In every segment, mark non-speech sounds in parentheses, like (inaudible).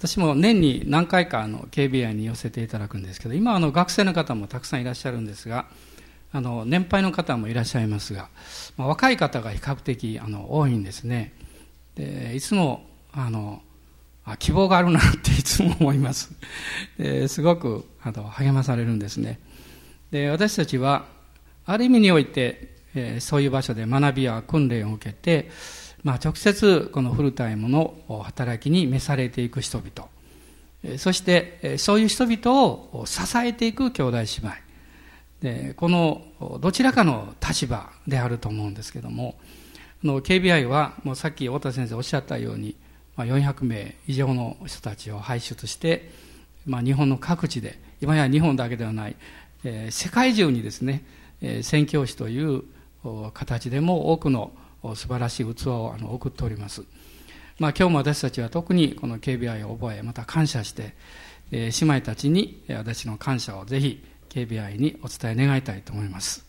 私も年に何回かあの KBI に寄せていただくんですけど今あの学生の方もたくさんいらっしゃるんですがあの年配の方もいらっしゃいますが、まあ、若い方が比較的あの多いんですね。でいつもあのあ希望があるなって (laughs) いつも思います。ですごくあの励まされるんですね。で私たちはある意味において、えー、そういう場所で学びや訓練を受けてまあ、直接このフルタイムの働きに召されていく人々。そしてそういう人々を支えていく兄弟姉妹。でこのどちらかの立場であると思うんですけども KBI はもうさっき太田先生おっしゃったように400名以上の人たちを輩出して、まあ、日本の各地で今や日本だけではない、えー、世界中にですね、えー、宣教師という形でも多くの素晴らしい器をあの送っております。まあ、今日も私たちは特にこの KBI を覚え、また感謝して、えー、姉妹たちに私の感謝をぜひ KBI にお伝え願いたいと思います。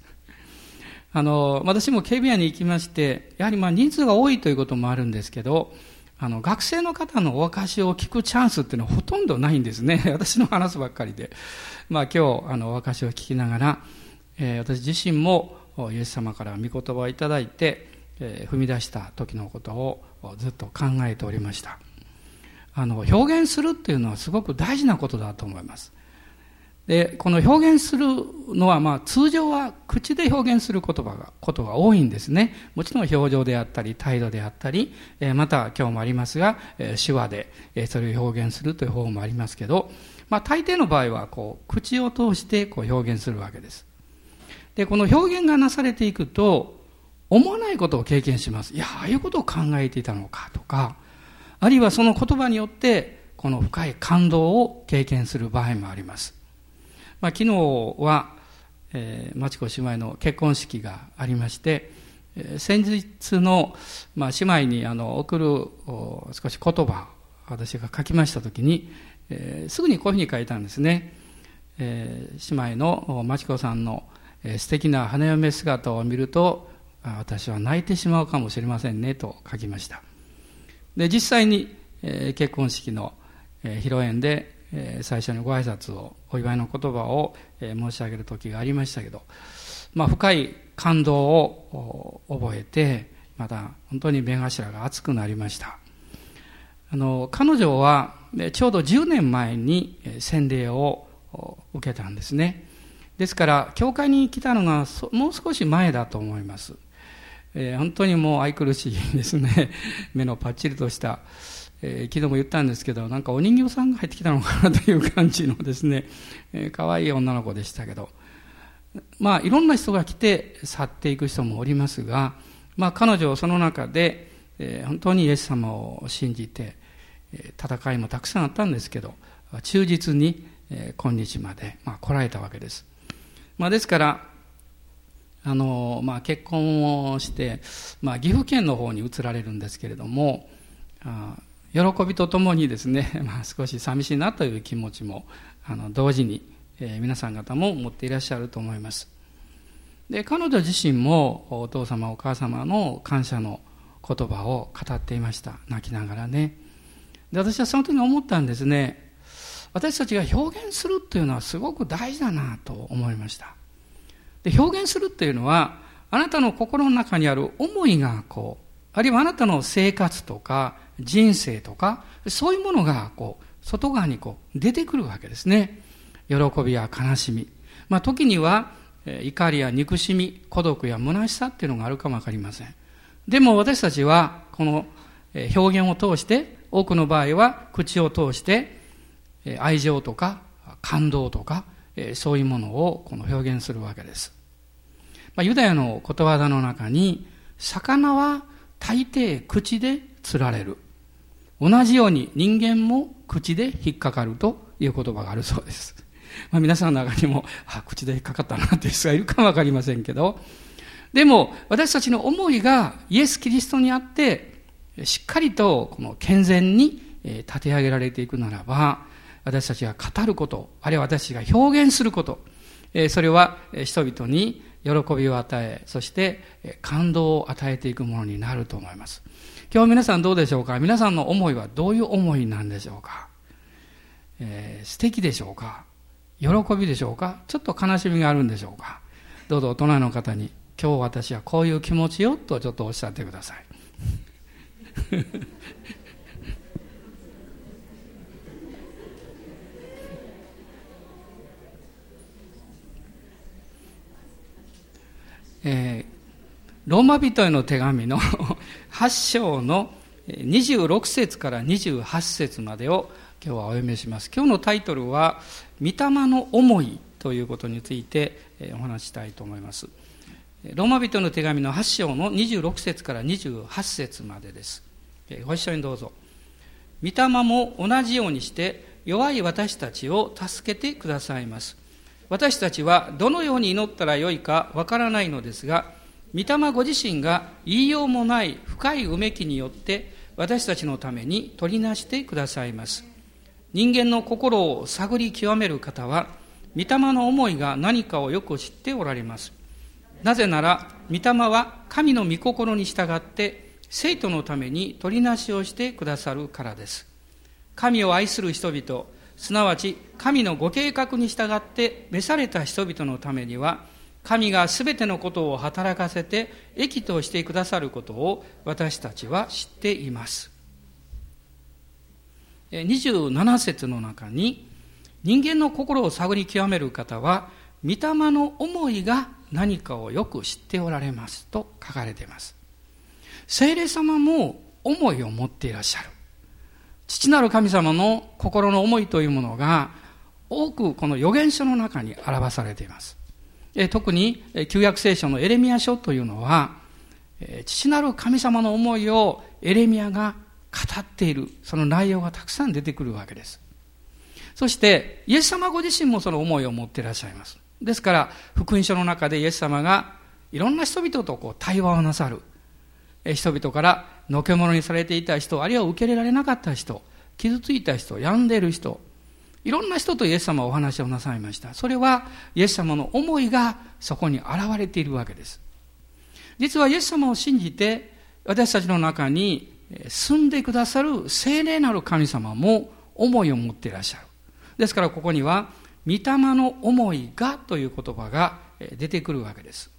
あの、私も KBI に行きまして、やはりまあ人数が多いということもあるんですけど、あの、学生の方のお証を聞くチャンスっていうのはほとんどないんですね。(laughs) 私の話すばっかりで。まあ今日、あの、お証を聞きながら、えー、私自身もイエス様から御言葉をいただいて、え踏み出した時のことをずっと考えておりました。あの表現するっていうのはすごく大事なことだと思います。でこの表現するのは、まあ、通常は口で表現する言葉がことが多いんですね。もちろん表情であったり態度であったり、えまた今日もありますが、え手話で、えそれを表現するという方法もありますけど、まあ、大抵の場合はこう口を通してこう表現するわけです。でこの表現がなされていくと思わないことを経験します。いや、ああいうことを考えていたのかとか、あるいはその言葉によって、この深い感動を経験する場合もあります。まあ、昨日は、えー、町子姉妹の結婚式がありまして、えー、先日の、まあ、姉妹にあの送る少し言葉私が書きましたときに、えー、すぐにこういうふうに書いたんですね。えー、姉妹の町子さんの、えー、素敵な花嫁姿を見ると私は泣いてしまうかもしれませんねと書きました。で実際に、えー、結婚式の、えー、披露宴で、えー、最初にご挨拶をお祝いの言葉を、え、申し上げる時がありましたけど、まあ、深い感動を覚えてまた本当に目頭が熱くなりました。あの彼女はちょうど10年前に洗礼を受けたんですね。ですから教会に来たのがもう少し前だと思います。えー、本当にもう愛くるしいですね。(laughs) 目のパッチリとした、えー、昨日も言ったんですけどなんかお人形さんが入ってきたのかなという感じのですね、えー、可愛い女の子でしたけど。まあいろんな人が来て去っていく人もおりますが、まあ、彼女はその中で、えー、本当にイエス様を信じて、え、戦いもたくさんあったんですけど忠実に、えー、今日まで、まあ、来られたわけです、まあ、ですからあの、まあ、結婚をして、まあ、岐阜県の方に移られるんですけれどもあ喜びとともにですね、(laughs) まあ、少し寂しいなという気持ちもあの同時に、えー、皆さん方も持っていらっしゃると思います。で彼女自身もお父様お母様の感謝の言葉を語っていました。泣きながらね。で私はその時思ったんですね。私たちが表現するというのはすごく大事だなと思いました。で表現するっていうのはあなたの心の中にある思いがこうあるいはあなたの生活とか人生とかそういうものがこう外側にこう出てくるわけですね。喜びや悲しみ、まあ、時には怒りや憎しみ孤独や虚しさっていうのがあるかもわかりません。でも私たちはこの表現を通して多くの場合は口を通して愛情とか感動とかそういうものをこの表現するわけです。まあ、ユダヤのことわざの中に、魚は大抵口で釣られる。同じように人間も口で引っかかるという言葉があるそうです。まあ、皆さんの中にも、あ、口で引っかかったなっていう人がいるかもわかりませんけど、でも私たちの思いがイエス・キリストにあって、しっかりとこの健全に立て上げられていくならば、私たちが語ること、あるいは私たちが表現すること、それは人々に喜びを与え、そして感動を与えていくものになると思います。今日皆さんどうでしょうか？皆さんの思いはどういう思いなんでしょうか？えー、素敵でしょうか？喜びでしょうか？ちょっと悲しみがあるんでしょうか？どうぞ大人の方に今日私はこういう気持ちよとちょっとおっしゃってください。えー、ローマ人への手紙の (laughs) 8章の26節から28節までを今日はお読みします。今日のタイトルは、御霊の思いということについてお話したいと思います。ローマ人の手紙の8章の26節から28節までです。ご一緒にどうぞ。御霊も同じようにして弱い私たちを助けてくださいます。私たちはどのように祈ったらよいかわからないのですが、御霊ご自身が言いようもない深いうめきによって私たちのために取りなしてくださいます。人間の心を探り極める方は、御霊の思いが何かをよく知っておられます。なぜなら、御霊は神の御心に従って生徒のために取りなしをしてくださるからです。神を愛する人々、すなわち神のご計画に従って召された人々のためには、神がすべてのことを働かせて益としてくださることを私たちは知っています。27節の中に、人間の心を探り極める方は、御霊の思いが何かをよく知っておられますと書かれています。聖霊様も思いを持っていらっしゃる。父なる神様の心の思いというものが多くこの預言書の中に表されています。特に旧約聖書のエレミア書というのは、父なる神様の思いをエレミアが語っている、その内容がたくさん出てくるわけです。そして、イエス様ご自身もその思いを持っていらっしゃいます。ですから、福音書の中でイエス様がいろんな人々とこう対話をなさる。人々からのけ者にされていた人、あるいは受け入れられなかった人、傷ついた人、病んでいる人、いろんな人とイエス様はお話をなさいました。それはイエス様の思いがそこに現れているわけです。実はイエス様を信じて私たちの中に住んでくださる聖霊なる神様も思いを持っていらっしゃる。ですからここには、御霊の思いがという言葉が出てくるわけです。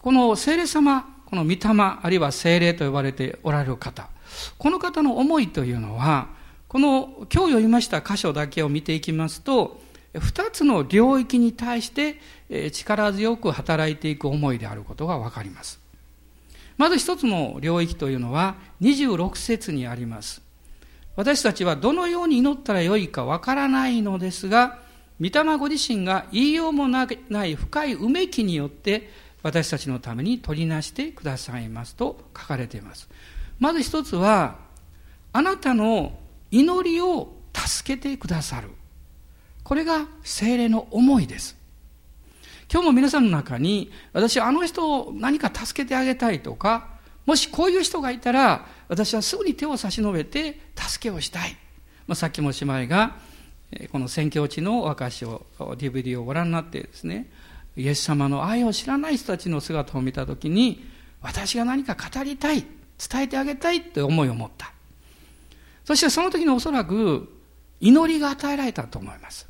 この聖霊様、この御霊、あるいは聖霊と呼ばれておられる方、この方の思いというのは、この今日読みました箇所だけを見ていきますと、二つの領域に対して力強く働いていく思いであることがわかります。まず一つの領域というのは26節にあります。私たちはどのように祈ったらよいかわからないのですが、御霊ご自身が言いようもない深いうめきによって私たちのために取りなしてくださいますと書かれています。まず一つは、あなたの祈りを助けてくださる。これが精霊の思いです。今日も皆さんの中に、私はあの人を何か助けてあげたいとか、もしこういう人がいたら、私はすぐに手を差し伸べて助けをしたい。まあ、さっきも姉妹が、この宣教地の証を、DVD をご覧になってですね、イエス様の愛を知らない人たちの姿を見たときに、私が何か語りたい、伝えてあげたいって思いを持った。そしてその時におそらく祈りが与えられたと思います。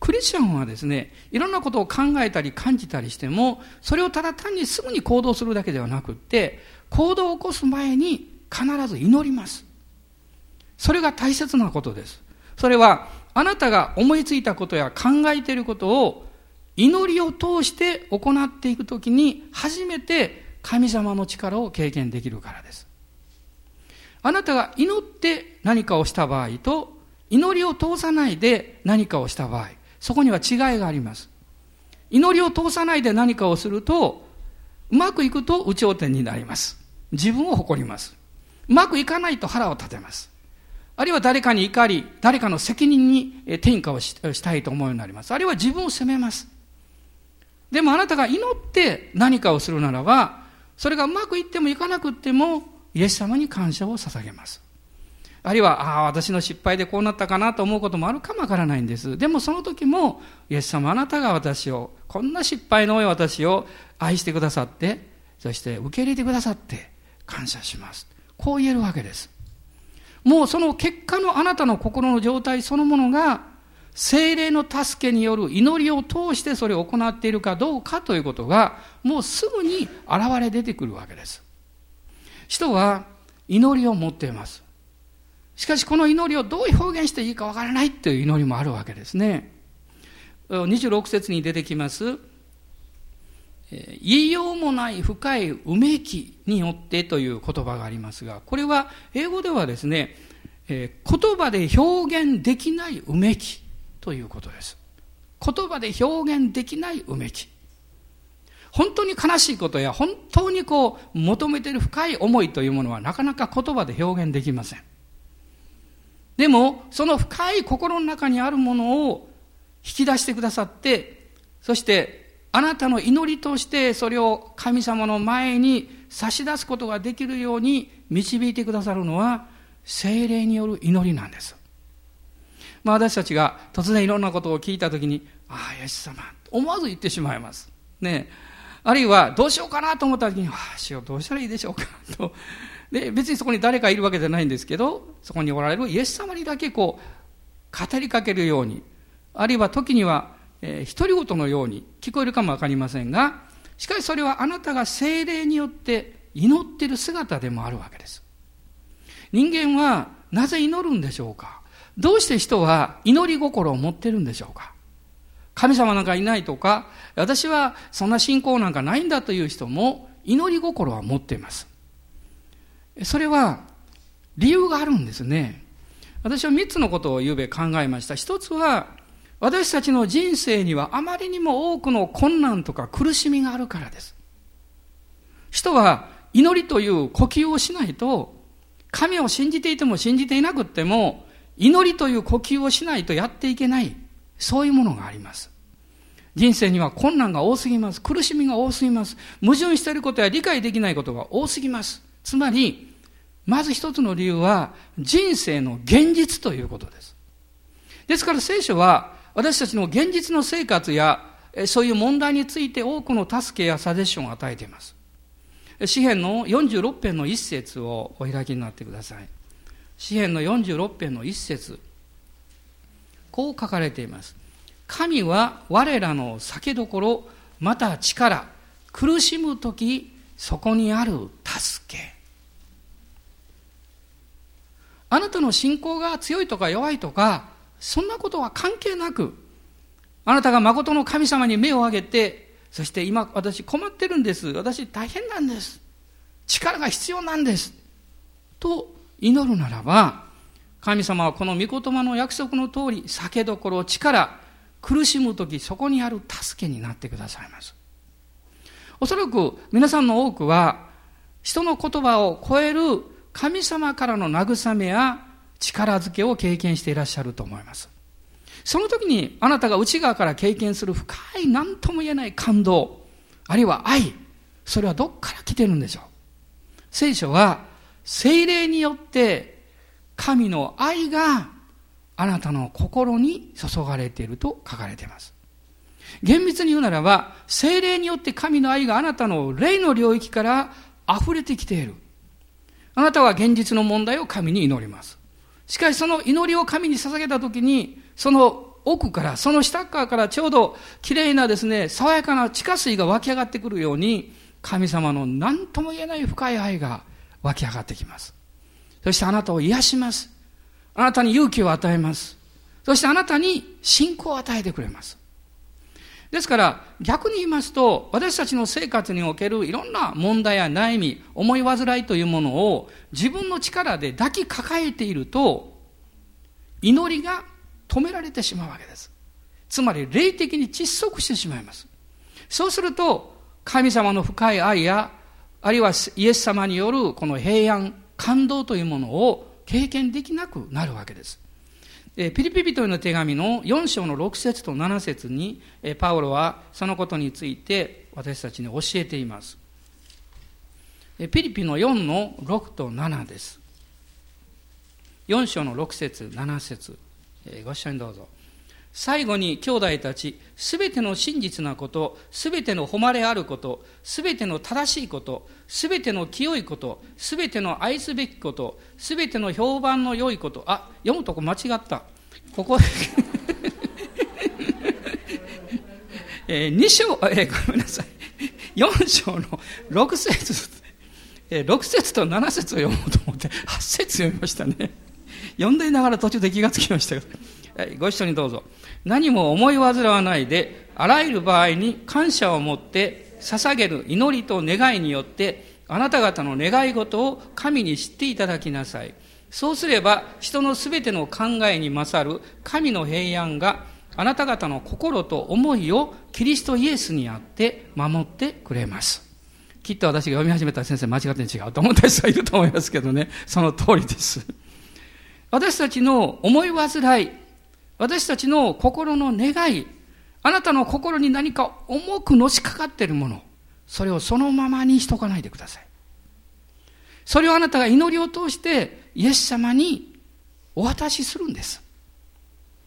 クリスチャンはですね、いろんなことを考えたり感じたりしても、それをただ単にすぐに行動するだけではなくって、行動を起こす前に必ず祈ります。それが大切なことです。それは、あなたが思いついたことや考えていることを祈りを通して行っていくときに初めて神様の力を経験できるからです。あなたが祈って何かをした場合と祈りを通さないで何かをした場合、そこには違いがあります。祈りを通さないで何かをすると、うまくいくと有頂天になります。自分を誇ります。うまくいかないと腹を立てます。あるいは誰かに怒り、誰かの責任に転嫁をしたいと思うようになります。あるいは自分を責めます。でもあなたが祈って何かをするならば、それがうまくいってもいかなくっても、イエス様に感謝を捧げます。あるいは、ああ、私の失敗でこうなったかなと思うこともあるかもわからないんです。でもその時も、イエス様あなたが私を、こんな失敗の多い私を愛してくださって、そして受け入れてくださって感謝します。こう言えるわけです。もうその結果のあなたの心の状態そのものが、精霊の助けによる祈りを通してそれを行っているかどうかということが、もうすぐに現れ出てくるわけです。人は祈りを持っています。しかしこの祈りをどう表現していいかわからないという祈りもあるわけですね。26節に出てきます、言いようもない深いうめきによってという言葉がありますが、これは英語ではですね、言葉で表現できないうめきということです。言葉で表現できないうめき。本当に悲しいことや本当にこう求めている深い思いというものはなかなか言葉で表現できません。でも、その深い心の中にあるものを引き出してくださって、そしてあなたの祈りとしてそれを神様の前に差し出すことができるように導いてくださるのは精霊による祈りなんです。まあ私たちが突然いろんなことを聞いたときに、ああ、イエス様、思わず言ってしまいます。ねあるいはどうしようかなと思ったときに、ああ、しよう、どうしたらいいでしょうか？(laughs) と。で、別にそこに誰かいるわけじゃないんですけど、そこにおられるイエス様にだけこう、語りかけるように、あるいは時には、えー、独り言のように聞こえるかもわかりませんが、しかしそれはあなたが精霊によって祈ってる姿でもあるわけです。人間はなぜ祈るんでしょうか？どうして人は祈り心を持ってるんでしょうか？神様なんかいないとか、私はそんな信仰なんかないんだという人も祈り心は持っています。それは理由があるんですね。私は三つのことをゆうべ考えました。一つは、私たちの人生にはあまりにも多くの困難とか苦しみがあるからです。人は祈りという呼吸をしないと、神を信じていても信じていなくっても、祈りという呼吸をしないとやっていけない、そういうものがあります。人生には困難が多すぎます。苦しみが多すぎます。矛盾していることや理解できないことが多すぎます。つまり、まず一つの理由は、人生の現実ということです。ですから聖書は、私たちの現実の生活や、そういう問題について多くの助けやサジェッションを与えています。詩篇の46編の一節をお開きになってください。詩篇の46編の一節。こう書かれています。神は我らの酒どころ、また力、苦しむとき、そこにある助け。あなたの信仰が強いとか弱いとか、そんなことは関係なく、あなたが誠の神様に目を上げて、そして今私困ってるんです。私大変なんです。力が必要なんです。と祈るならば、神様はこの御言葉の約束の通り、酒どころ、力、苦しむ時そこにある助けになってくださいます。おそらく皆さんの多くは、人の言葉を超える神様からの慰めや力づけを経験していらっしゃると思います。その時にあなたが内側から経験する深い何とも言えない感動、あるいは愛、それはどっから来てるんでしょう聖書は精霊によって神の愛があなたの心に注がれていると書かれています。厳密に言うならば、精霊によって神の愛があなたの霊の領域から溢れてきている。あなたは現実の問題を神に祈ります。しかしその祈りを神に捧げたときに、その奥から、その下側からちょうど綺麗なですね、爽やかな地下水が湧き上がってくるように、神様の何とも言えない深い愛が湧き上がってきます。そしてあなたを癒します。あなたに勇気を与えます。そしてあなたに信仰を与えてくれます。ですから、逆に言いますと、私たちの生活におけるいろんな問題や悩み、思い煩いというものを自分の力で抱きかかえていると、祈りが止められてしまうわけです。つまり、霊的に窒息してしまいます。そうすると、神様の深い愛や、あるいはイエス様によるこの平安、感動というものを経験できなくなるわけです。ピリピ人への手紙の4章の6節と7節に、パウロはそのことについて私たちに教えています。ピリピの4の6と7です。4章の6節7節ご一緒にどうぞ。最後に兄弟たち、すべての真実なこと、すべての誉れあること、すべての正しいこと、すべての清いこと、すべての愛すべきこと、すべての評判の良いこと、あ、読むとこ間違った。ここ (laughs) えー、2章、えー、ごめんなさい。4章の6節、えー、6節と7節を読もうと思って8節読みましたね。読んでいながら途中で気がつきましたけど。はい、ご一緒にどうぞ。何も思い煩わないで、あらゆる場合に感謝を持って捧げる祈りと願いによって、あなた方の願い事を神に知っていただきなさい。そうすれば、人のすべての考えに勝る神の平安が、あなた方の心と思いをキリストイエスにあって守ってくれます。きっと私が読み始めたら先生間違って違うと思った人はいると思いますけどね、その通りです。私たちの思い煩い、私たちの心の願い、あなたの心に何か重くのしかかっているもの、それをそのままにしとかないでください。それをあなたが祈りを通してイエス様にお渡しするんです。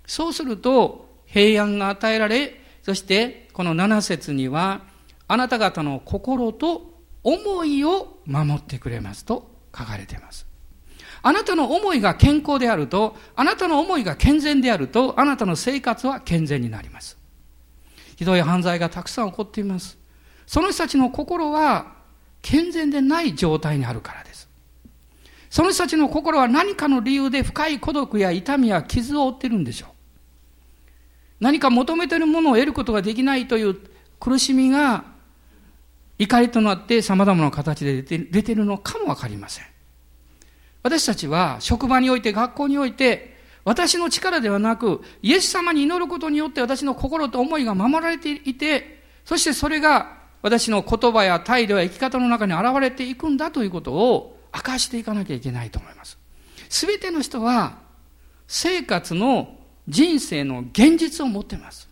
そうすると平安が与えられ、そしてこの7節にはあなた方の心と思いを守ってくれますと書かれています。あなたの思いが健康であると、あなたの思いが健全であると、あなたの生活は健全になります。ひどい犯罪がたくさん起こっています。その人たちの心は健全でない状態にあるからです。その人たちの心は何かの理由で深い孤独や痛みや傷を負ってるんでしょう。何か求めているものを得ることができないという苦しみが怒りとなって様々な形で出ているのかもわかりません。私たちは職場において学校において私の力ではなくイエス様に祈ることによって私の心と思いが守られていてそしてそれが私の言葉や態度や生き方の中に現れていくんだということを明かしていかなきゃいけないと思います。すべての人は生活の人生の現実を持っています。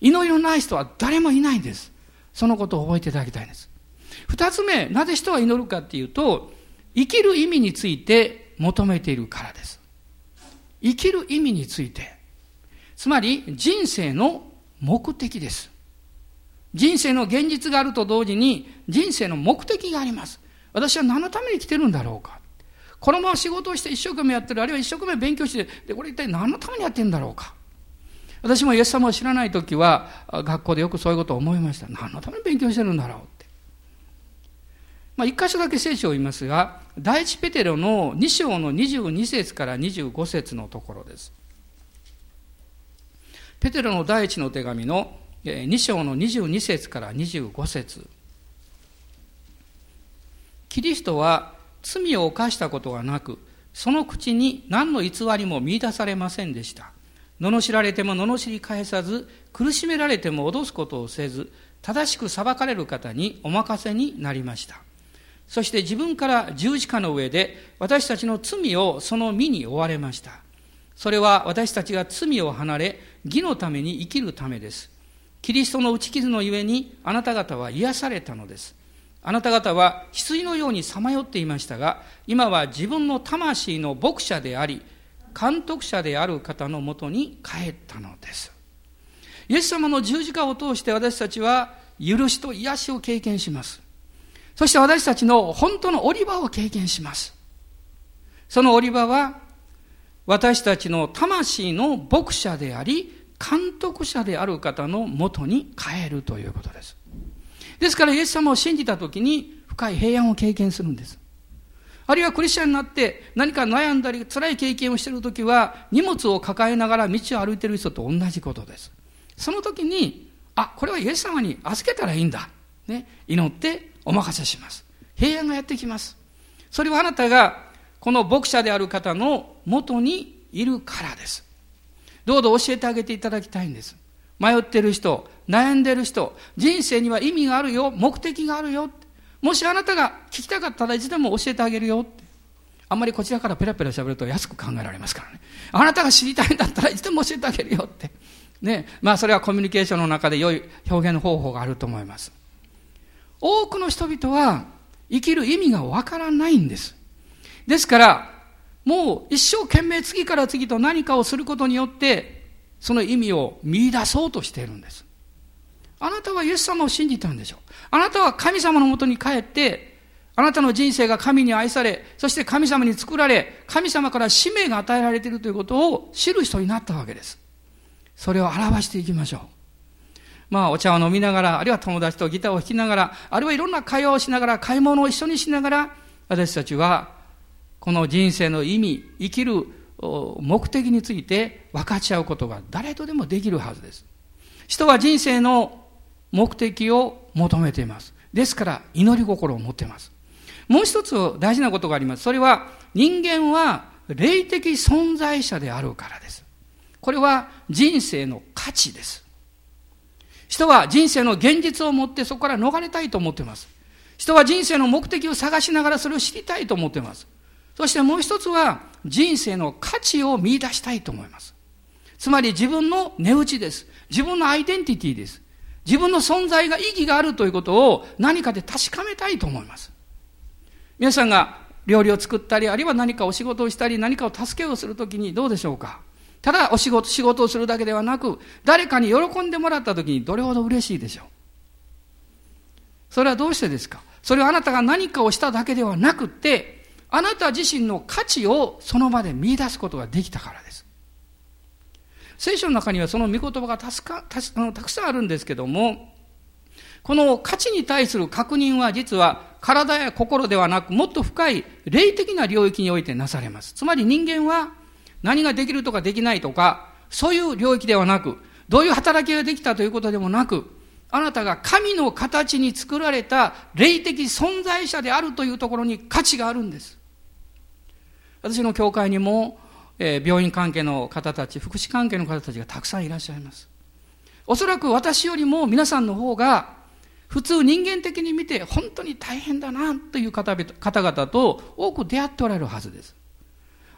祈りのない人は誰もいないんです。そのことを覚えていただきたいんです。二つ目、なぜ人は祈るかっていうと、生きる意味について求めているからです。生きる意味について。つまり人生の目的です。人生の現実があると同時に人生の目的があります。私は何のために来てるんだろうか。このまま仕事をして一生懸命やってる、あるいは一生懸命勉強して、で、これ一体何のためにやってるんだろうか。私もイエス様を知らない時は、学校でよくそういうことを思いました。何のために勉強してるんだろう。まあ、一箇所だけ聖書を言いますが、第一ペテロの2章の22節から25節のところです。ペテロの第一の手紙の2章の22節から25節キリストは罪を犯したことがなく、その口に何の偽りも見出されませんでした。罵られても罵り返さず、苦しめられても脅すことをせず、正しく裁かれる方にお任せになりました。そして自分から十字架の上で私たちの罪をその身に負われました。それは私たちが罪を離れ、義のために生きるためです。キリストの打ち傷のゆえにあなた方は癒されたのです。あなた方は羊のようにさまよっていましたが、今は自分の魂の牧者であり、監督者である方のもとに帰ったのです。イエス様の十字架を通して私たちは許しと癒しを経験します。そして私たちの本当の折り場を経験します。その折り場は、私たちの魂の牧者であり、監督者である方のもとに帰るということです。ですから、イエス様を信じたときに深い平安を経験するんです。あるいはクリスチャンになって何か悩んだり辛い経験をしているときは荷物を抱えながら道を歩いている人と同じことです。その時に、あ、これはイエス様に預けたらいいんだ。ね、祈ってお任せします。平安がやってきます。それはあなたがこの牧者である方の元にいるからです。どうぞ教えてあげていただきたいんです。迷ってる人、悩んでる人、人生には意味があるよ、目的があるよ。もしあなたが聞きたかったらいつでも教えてあげるよ。あんまりこちらからペラペラ喋ると安く考えられますからね。あなたが知りたいんだったらいつでも教えてあげるよって。ね。まあそれはコミュニケーションの中で良い表現方法があると思います。多くの人々は生きる意味がわからないんです。ですから、もう一生懸命次から次と何かをすることによって、その意味を見出そうとしているんです。あなたはイエス様を信じたんでしょう。あなたは神様のもとに帰って、あなたの人生が神に愛され、そして神様に作られ、神様から使命が与えられているということを知る人になったわけです。それを表していきましょう。まあ、お茶を飲みながら、あるいは友達とギターを弾きながら、あるいはいろんな会話をしながら、買い物を一緒にしながら、私たちは、この人生の意味、生きる目的について分かち合うことが誰とでもできるはずです。人は人生の目的を求めています。ですから祈り心を持っています。もう一つ大事なことがあります。それは人間は霊的存在者であるからです。これは人生の価値です。人は人生の現実を持ってそこから逃れたいと思っています。人は人生の目的を探しながらそれを知りたいと思っています。そしてもう一つは人生の価値を見出したいと思います。つまり自分の値打ちです。自分のアイデンティティです。自分の存在が意義があるということを何かで確かめたいと思います。皆さんが料理を作ったり、あるいは何かお仕事をしたり、何かを助けをするときにどうでしょうか？ただお仕事、仕事をするだけではなく、誰かに喜んでもらったときにどれほど嬉しいでしょうそれはどうしてですか？それはあなたが何かをしただけではなくて、あなた自身の価値をその場で見出すことができたからです。聖書の中にはその御言葉がたかたたくさんあるんですけども、この価値に対する確認は実は体や心ではなくもっと深い霊的な領域においてなされます。つまり人間は何ができるとかできないとか、そういう領域ではなく、どういう働きができたということでもなく、あなたが神の形に作られた霊的存在者であるというところに価値があるんです。私の教会にも、えー、病院関係の方たち、福祉関係の方たちがたくさんいらっしゃいます。おそらく私よりも皆さんの方が、普通人間的に見て本当に大変だなという方々と多く出会っておられるはずです。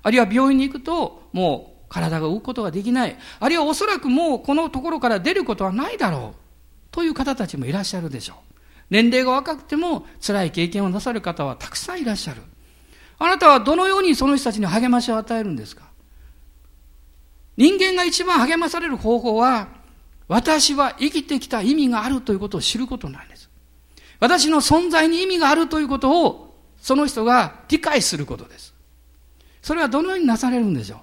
あるいは病院に行くと、もう体が動くことができない。あるいはおそらくもうこのところから出ることはないだろう。という方たちもいらっしゃるでしょう。年齢が若くても辛い経験をなさる方はたくさんいらっしゃる。あなたはどのようにその人たちに励ましを与えるんですか？人間が一番励まされる方法は、私は生きてきた意味があるということを知ることなんです。私の存在に意味があるということを、その人が理解することです。それはどのようになされるんでしょう？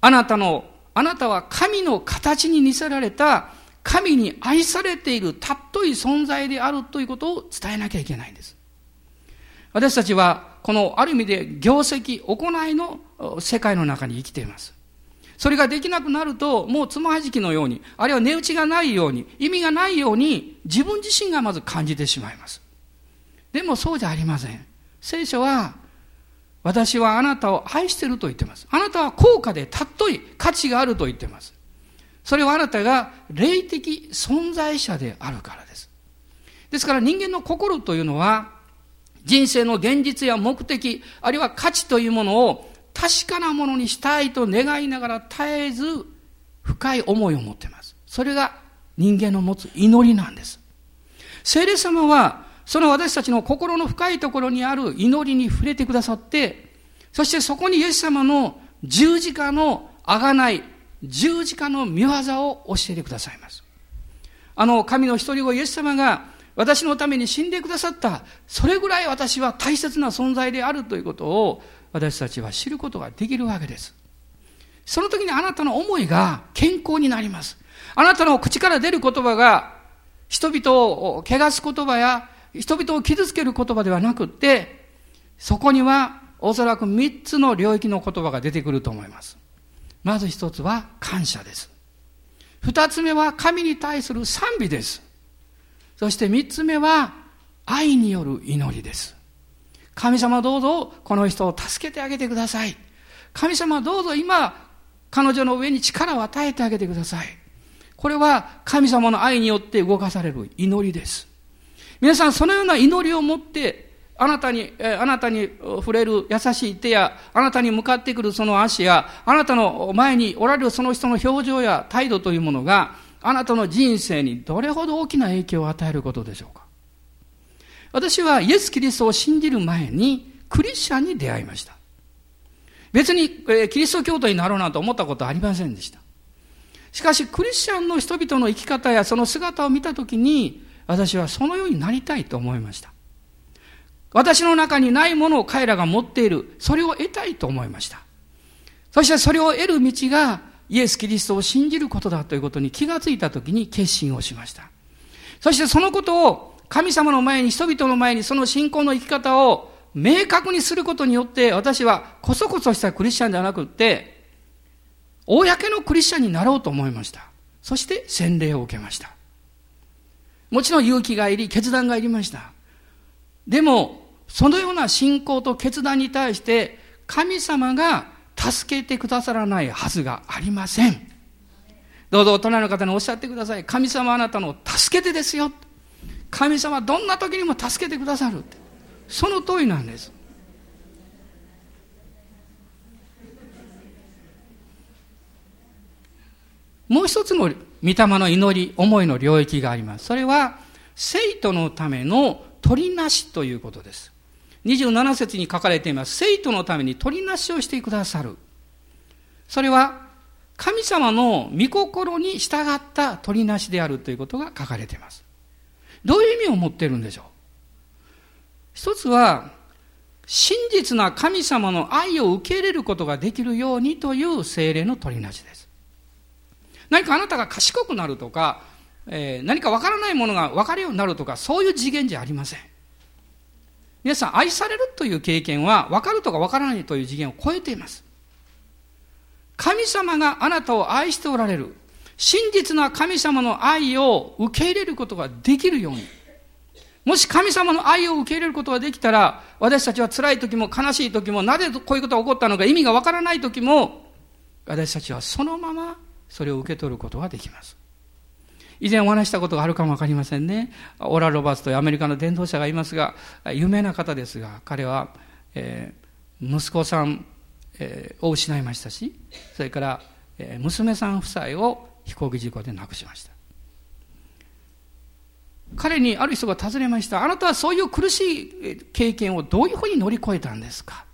あなたの、あなたは神の形に似せられた、神に愛されているたっとい存在であるということを伝えなきゃいけないんです。私たちはこのある意味で業績、行いの世界の中に生きています。それができなくなると、もうつまはじきのように、あるいは値打ちがないように、意味がないように、自分自身がまず感じてしまいます。でもそうじゃありません。聖書は、私はあなたを愛してると言ってます。あなたは高価で尊い価値があると言ってます。それはあなたが霊的存在者であるからです。ですから人間の心というのは、人生の現実や目的、あるいは価値というものを確かなものにしたいと願いながら絶えず深い思いを持っています。それが人間の持つ祈りなんです。聖霊様は、その私たちの心の深いところにある祈りに触れてくださって、そしてそこにイエス様の十字架のあがない、十字架の見業を教えてくださいます。あの、神の一人子イエス様が私のために死んでくださった、それぐらい私は大切な存在であるということを私たちは知ることができるわけです。その時にあなたの思いが健康になります。あなたの口から出る言葉が人々を汚す言葉や人々を傷つける言葉ではなくて、そこにはおそらく三つの領域の言葉が出てくると思います。まず一つは感謝です。二つ目は神に対する賛美です。そして三つ目は愛による祈りです。神様どうぞこの人を助けてあげてください。神様どうぞ今彼女の上に力を与えてあげてください。これは神様の愛によって動かされる祈りです。皆さんそのような祈りを持ってあなたに、あなたに触れる優しい手や、あなたに向かってくるその足や、あなたの前におられるその人の表情や態度というものが、あなたの人生にどれほど大きな影響を与えることでしょうか私はイエス・キリストを信じる前にクリスチャンに出会いました。別に、キリスト教徒になろうなんて思ったことはありませんでした。しかしクリスチャンの人々の生き方やその姿を見たときに私はそのようになりたいと思いました。私の中にないものを彼らが持っている。それを得たいと思いました。そしてそれを得る道がイエス・キリストを信じることだということに気がついたときに決心をしました。そしてそのことを神様の前に、人々の前にその信仰の生き方を明確にすることによって私はこそこそしたクリスチャンではなくって、公のクリスチャンになろうと思いました。そして洗礼を受けました。もちろん勇気がいり、決断がいりました。でも、そのような信仰と決断に対して、神様が助けてくださらないはずがありません。どうぞ大人の方におっしゃってください。神様あなたの助けてですよ。神様どんな時にも助けてくださるって。その通りなんです。もう一つの御霊の祈り、思いの領域があります。それは、生徒のための取りなしということです。27節に書かれています。生徒のために取りなしをしてくださる。それは、神様の御心に従った取りなしであるということが書かれています。どういう意味を持っているんでしょう？一つは、真実な神様の愛を受け入れることができるようにという精霊の取りなしです。何かあなたが賢くなるとか、えー、何かわからないものが分かるようになるとか、そういう次元じゃありません。皆さん、愛されるという経験は、分かるとか分からないという次元を超えています。神様があなたを愛しておられる。真実な神様の愛を受け入れることができるように。もし神様の愛を受け入れることができたら、私たちは辛い時も悲しい時も、なぜこういうことが起こったのか意味がわからない時も、私たちはそのままそれを受け取ることができます。以前お話したことがあるかもわかりませんね。オラ・ロバーツというアメリカの伝道者がいますが、有名な方ですが、彼は、えー、息子さん、えー、を失いましたし、それから、えー、娘さん夫妻を飛行機事故で亡くしました。彼にある人が尋ねました。あなたはそういう苦しい経験をどういうふうに乗り越えたんですか？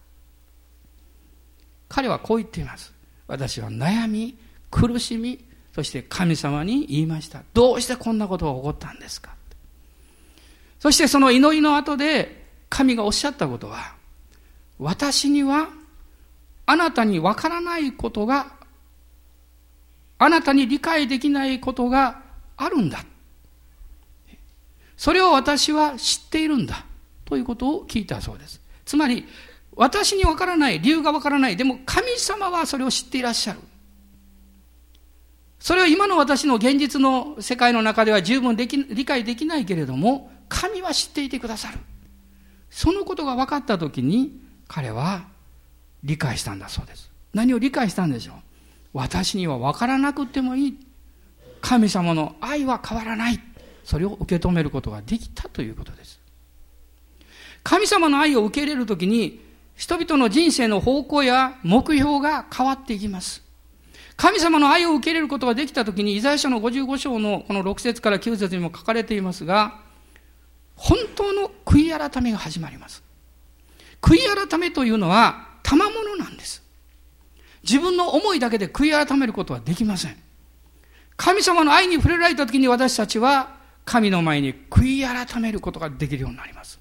彼はこう言っています。私は悩み、苦しみ、そして神様に言いました。どうしてこんなことが起こったんですか？そしてその祈りの後で神がおっしゃったことは、私にはあなたにわからないことが、あなたに理解できないことがあるんだ。それを私は知っているんだ。ということを聞いたそうです。つまり、私にわからない、理由がわからない。でも神様はそれを知っていらっしゃる。それは今の私の現実の世界の中では十分でき理解できないけれども、神は知っていてくださる。そのことが分かったときに、彼は理解したんだそうです。何を理解したんでしょう？私には分からなくてもいい。神様の愛は変わらない。それを受け止めることができたということです。神様の愛を受け入れるときに、人々の人生の方向や目標が変わっていきます。神様の愛を受け入れることができたときに、イザヤ書の55章のこの6節から9節にも書かれていますが、本当の悔い改めが始まります。悔い改めというのは、賜物なんです。自分の思いだけで悔い改めることはできません。神様の愛に触れられたときに私たちは、神の前に悔い改めることができるようになります。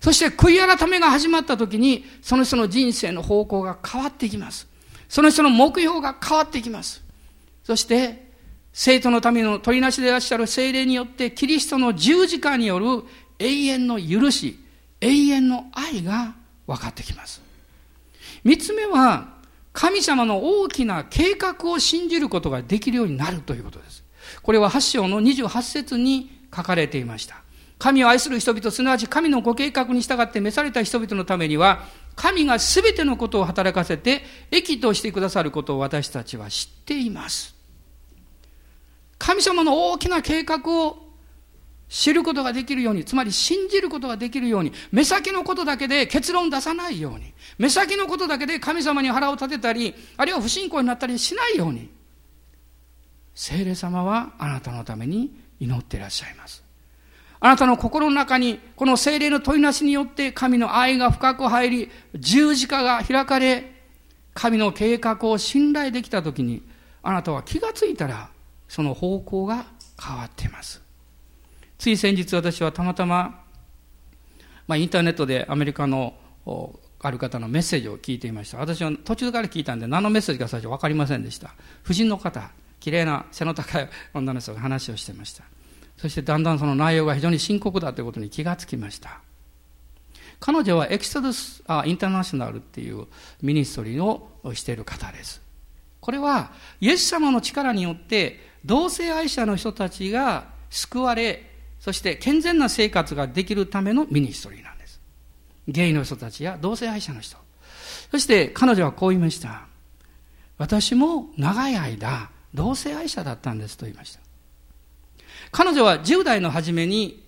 そして悔い改めが始まったときに、その人の人生の方向が変わっていきます。その人の目標が変わってきます。そして、生徒のための取りなしでいらっしゃる精霊によって、キリストの十字架による永遠の許し、永遠の愛が分かってきます。三つ目は、神様の大きな計画を信じることができるようになるということです。これは8章の28節に書かれていました。神を愛する人々、すなわち神のご計画に従って召された人々のためには、神が全てのことを働かせて、益としてくださることを私たちは知っています。神様の大きな計画を知ることができるように、つまり信じることができるように、目先のことだけで結論出さないように、目先のことだけで神様に腹を立てたり、あるいは不信仰になったりしないように、聖霊様はあなたのために祈っていらっしゃいます。あなたの心の中にこの精霊の問いなしによって神の愛が深く入り、十字架が開かれ、神の計画を信頼できたときに、あなたは気がついたらその方向が変わっています。つい先日私はたまたま、まあ、インターネットでアメリカのある方のメッセージを聞いていました。私は途中から聞いたんで何のメッセージか最初分かりませんでした。夫人の方綺麗な背の高い女の人が話をしていました。そしてだんだんその内容が非常に深刻だということに気がつきました。彼女は Exodus あ International っていうミニストリーをしている方です。これはイエス様の力によって同性愛者の人たちが救われそして健全な生活ができるためのミニストリーなんです。ゲイの人たちや同性愛者の人。そして彼女はこう言いました。私も長い間同性愛者だったんですと言いました。彼女は10代の初めに、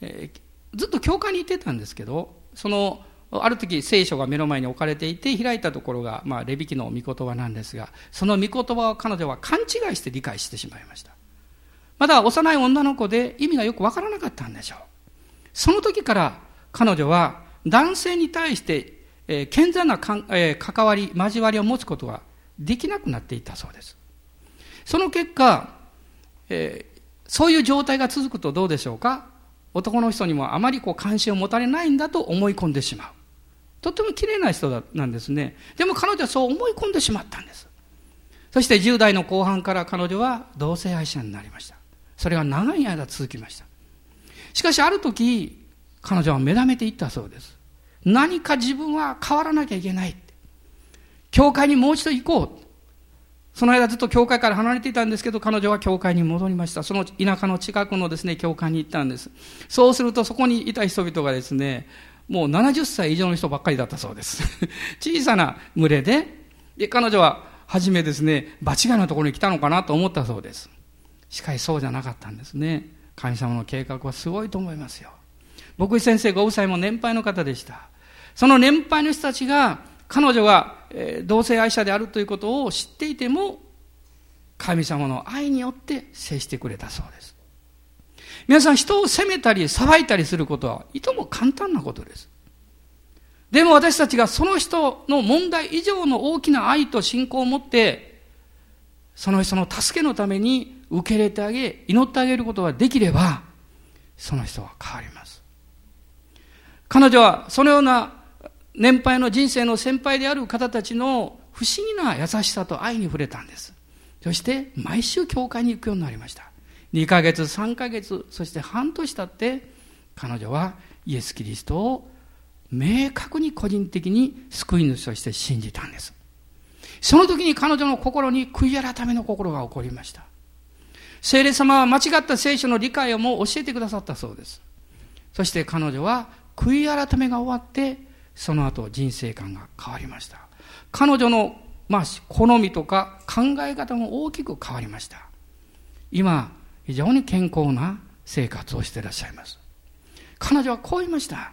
えー、ずっと教会に行ってたんですけどそのある時聖書が目の前に置かれていて開いたところが、まあ、レビキの御言葉なんですがその御言葉を彼女は勘違いして理解してしまいました。まだ幼い女の子で意味がよくわからなかったんでしょう。その時から彼女は男性に対して、えー、健全な、えー、関わり交わりを持つことができなくなっていたそうです。その結果、えー、そういう状態が続くとどうでしょうか？男の人にもあまりこう関心を持たれないんだと思い込んでしまう。とっても綺麗な人なんですね。でも彼女はそう思い込んでしまったんです。そして10代の後半から彼女は同性愛者になりました。それが長い間続きました。しかしある時、彼女は目覚めていったそうです。何か自分は変わらなきゃいけない。教会にもう一度行こう。その間ずっと教会から離れていたんですけど、彼女は教会に戻りました。その田舎の近くのですね、教会に行ったんです。そうするとそこにいた人々がですね、もう70歳以上の人ばっかりだったそうです。(laughs) 小さな群れで、で、彼女は初めですね、場違いのところに来たのかなと思ったそうです。しかしそうじゃなかったんですね。神様の計画はすごいと思いますよ。僕先生ご夫妻も年配の方でした。その年配の人たちが彼女が同性愛者であるということを知っていても神様の愛によって接してくれたそうです。皆さん人を責めたり裁いたりすることはいとも簡単なことです。でも私たちがその人の問題以上の大きな愛と信仰を持ってその人の助けのために受け入れてあげ祈ってあげることができればその人は変わります。彼女はそのような年配の人生の先輩である方たちの不思議な優しさと愛に触れたんです。そして毎週教会に行くようになりました。2ヶ月、3ヶ月、そして半年経って彼女はイエス・キリストを明確に個人的に救い主として信じたんです。その時に彼女の心に悔い改めの心が起こりました。聖霊様は間違った聖書の理解をも教えてくださったそうです。そして彼女は悔い改めが終わってその後人生観が変わりました。彼女の、まあ、好みとか考え方も大きく変わりました。今非常に健康な生活をしていらっしゃいます。彼女はこう言いました。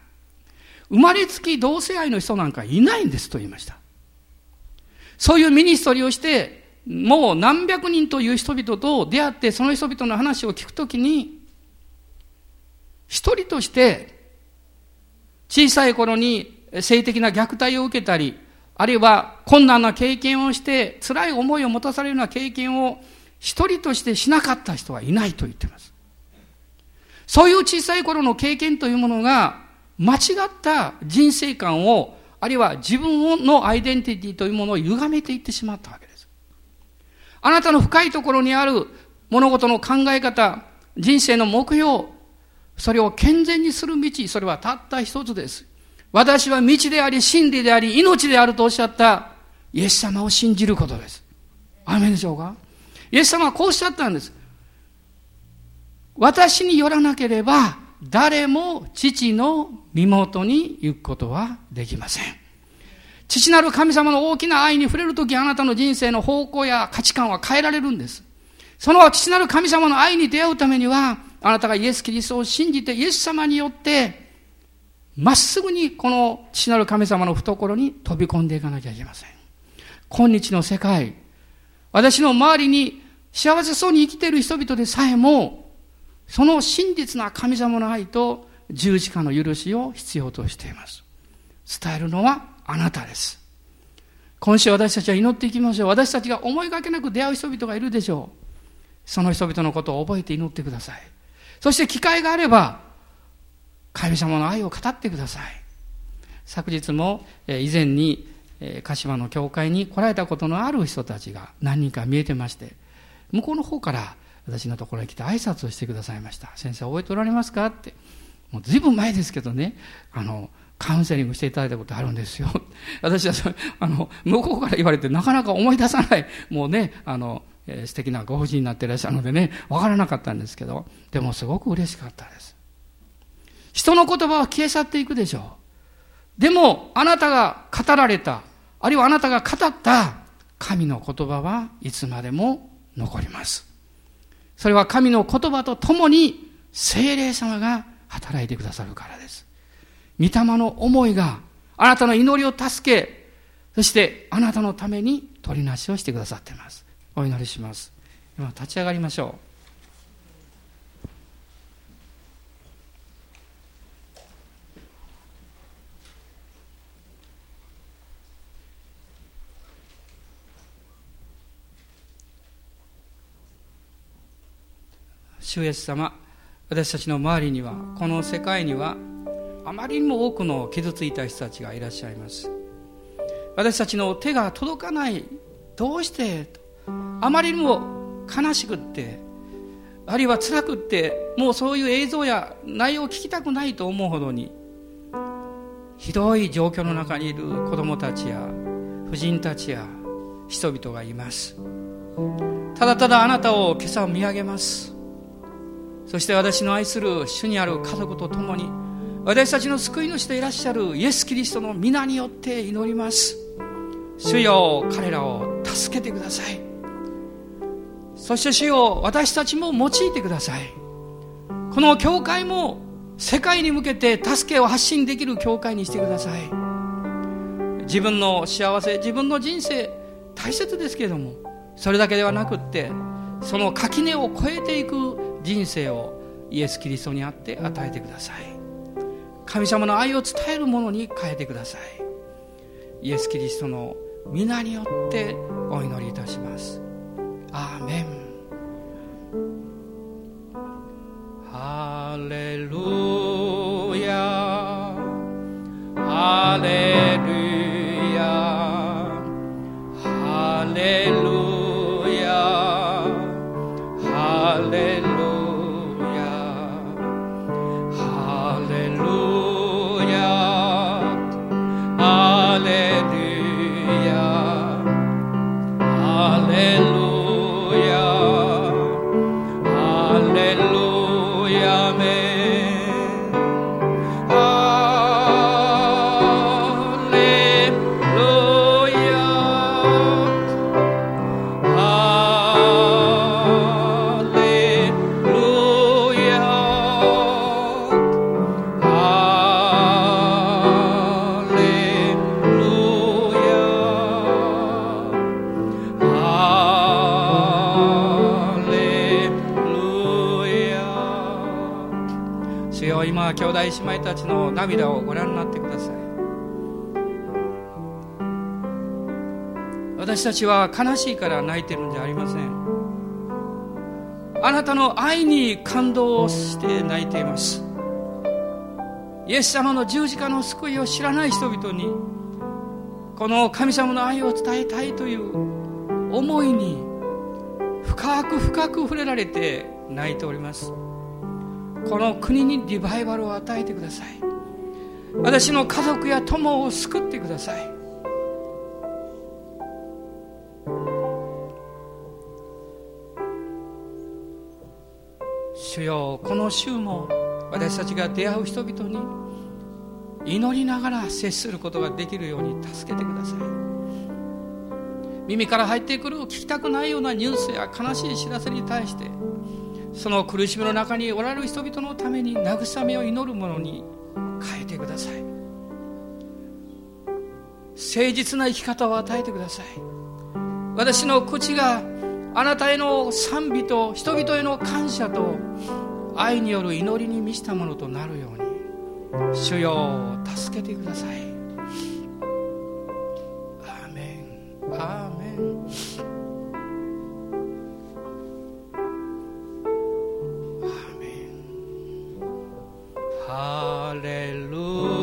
生まれつき同性愛の人なんかいないんですと言いました。そういうミニストリーをしてもう何百人という人々と出会ってその人々の話を聞くときに一人として小さい頃に性的な虐待を受けたり、あるいは困難な経験をして辛い思いを持たされるような経験を一人としてしなかった人はいないと言っています。そういう小さい頃の経験というものが間違った人生観を、あるいは自分のアイデンティティというものを歪めていってしまったわけです。あなたの深いところにある物事の考え方、人生の目標、それを健全にする道、それはたった一つです。私は道であり、真理であり、命であるとおっしゃったイエス様を信じることです。アメンでしょうか？イエス様はこうおっしゃったんです。私によらなければ、誰も父の身元に行くことはできません。父なる神様の大きな愛に触れるとき、あなたの人生の方向や価値観は変えられるんです。その父なる神様の愛に出会うためには、あなたがイエス・キリストを信じて、イエス様によって、まっすぐにこの父なる神様の懐に飛び込んでいかなきゃいけません。今日の世界、私の周りに幸せそうに生きている人々でさえも、その真実な神様の愛と十字架の許しを必要としています。伝えるのはあなたです。今週私たちは祈っていきましょう。私たちが思いがけなく出会う人々がいるでしょう。その人々のことを覚えて祈ってください。そして機会があれば、神様の愛を語ってください。昨日も以前に鹿島の教会に来られたことのある人たちが何人か見えてまして、向こうの方から私のところに来て挨拶をしてくださいました。先生覚えておられますかって。もう随分前ですけどね、あの、カウンセリングしていただいたことあるんですよ。(laughs) 私はあの、向こうから言われてなかなか思い出さない、もうね、あの、えー、素敵なご婦人になっていらっしゃるのでね、わからなかったんですけど、でもすごく嬉しかったです。人の言葉は消え去っていくでしょう。でも、あなたが語られた、あるいはあなたが語った神の言葉はいつまでも残ります。それは神の言葉とともに精霊様が働いてくださるからです。御霊の思いがあなたの祈りを助け、そしてあなたのために取りなしをしてくださっています。お祈りします。今立ち上がりましょう。主イエス様私たちの周りにはこの世界にはあまりにも多くの傷ついた人たちがいらっしゃいます。私たちの手が届かないどうしてあまりにも悲しくってあるいは辛くってもうそういう映像や内容を聞きたくないと思うほどにひどい状況の中にいる子供たちや婦人たちや人々がいます。ただただあなたを今朝見上げます。そして私の愛する主にある家族と共に私たちの救い主でいらっしゃるイエス・キリストの皆によって祈ります。主よ彼らを助けてください。そして主よ私たちも用いてください。この教会も世界に向けて助けを発信できる教会にしてください。自分の幸せ自分の人生大切ですけれどもそれだけではなくってその垣根を越えていく人生をイエス・キリストにあって与えてください。神様の愛を伝えるものに変えてください。イエス・キリストの皆によってお祈りいたします。アーメン。私たちは悲しいから泣いてるんじゃありません。あなたの愛に感動して泣いています。イエス様の十字架の救いを知らない人々にこの神様の愛を伝えたいという思いに深く深く触れられて泣いております。この国にリバイバルを与えてください。私の家族や友を救ってください。主よこの週も私たちが出会う人々に祈りながら接することができるように助けてください。耳から入ってくる聞きたくないようなニュースや悲しい知らせに対してその苦しみの中におられる人々のために慰めを祈るものに変えてください。誠実な生き方を与えてください。私の口があなたへの賛美と人々への感謝と愛による祈りに満ちたものとなるように主よ助けてください。アーメン。アーメン。ハレルヤ。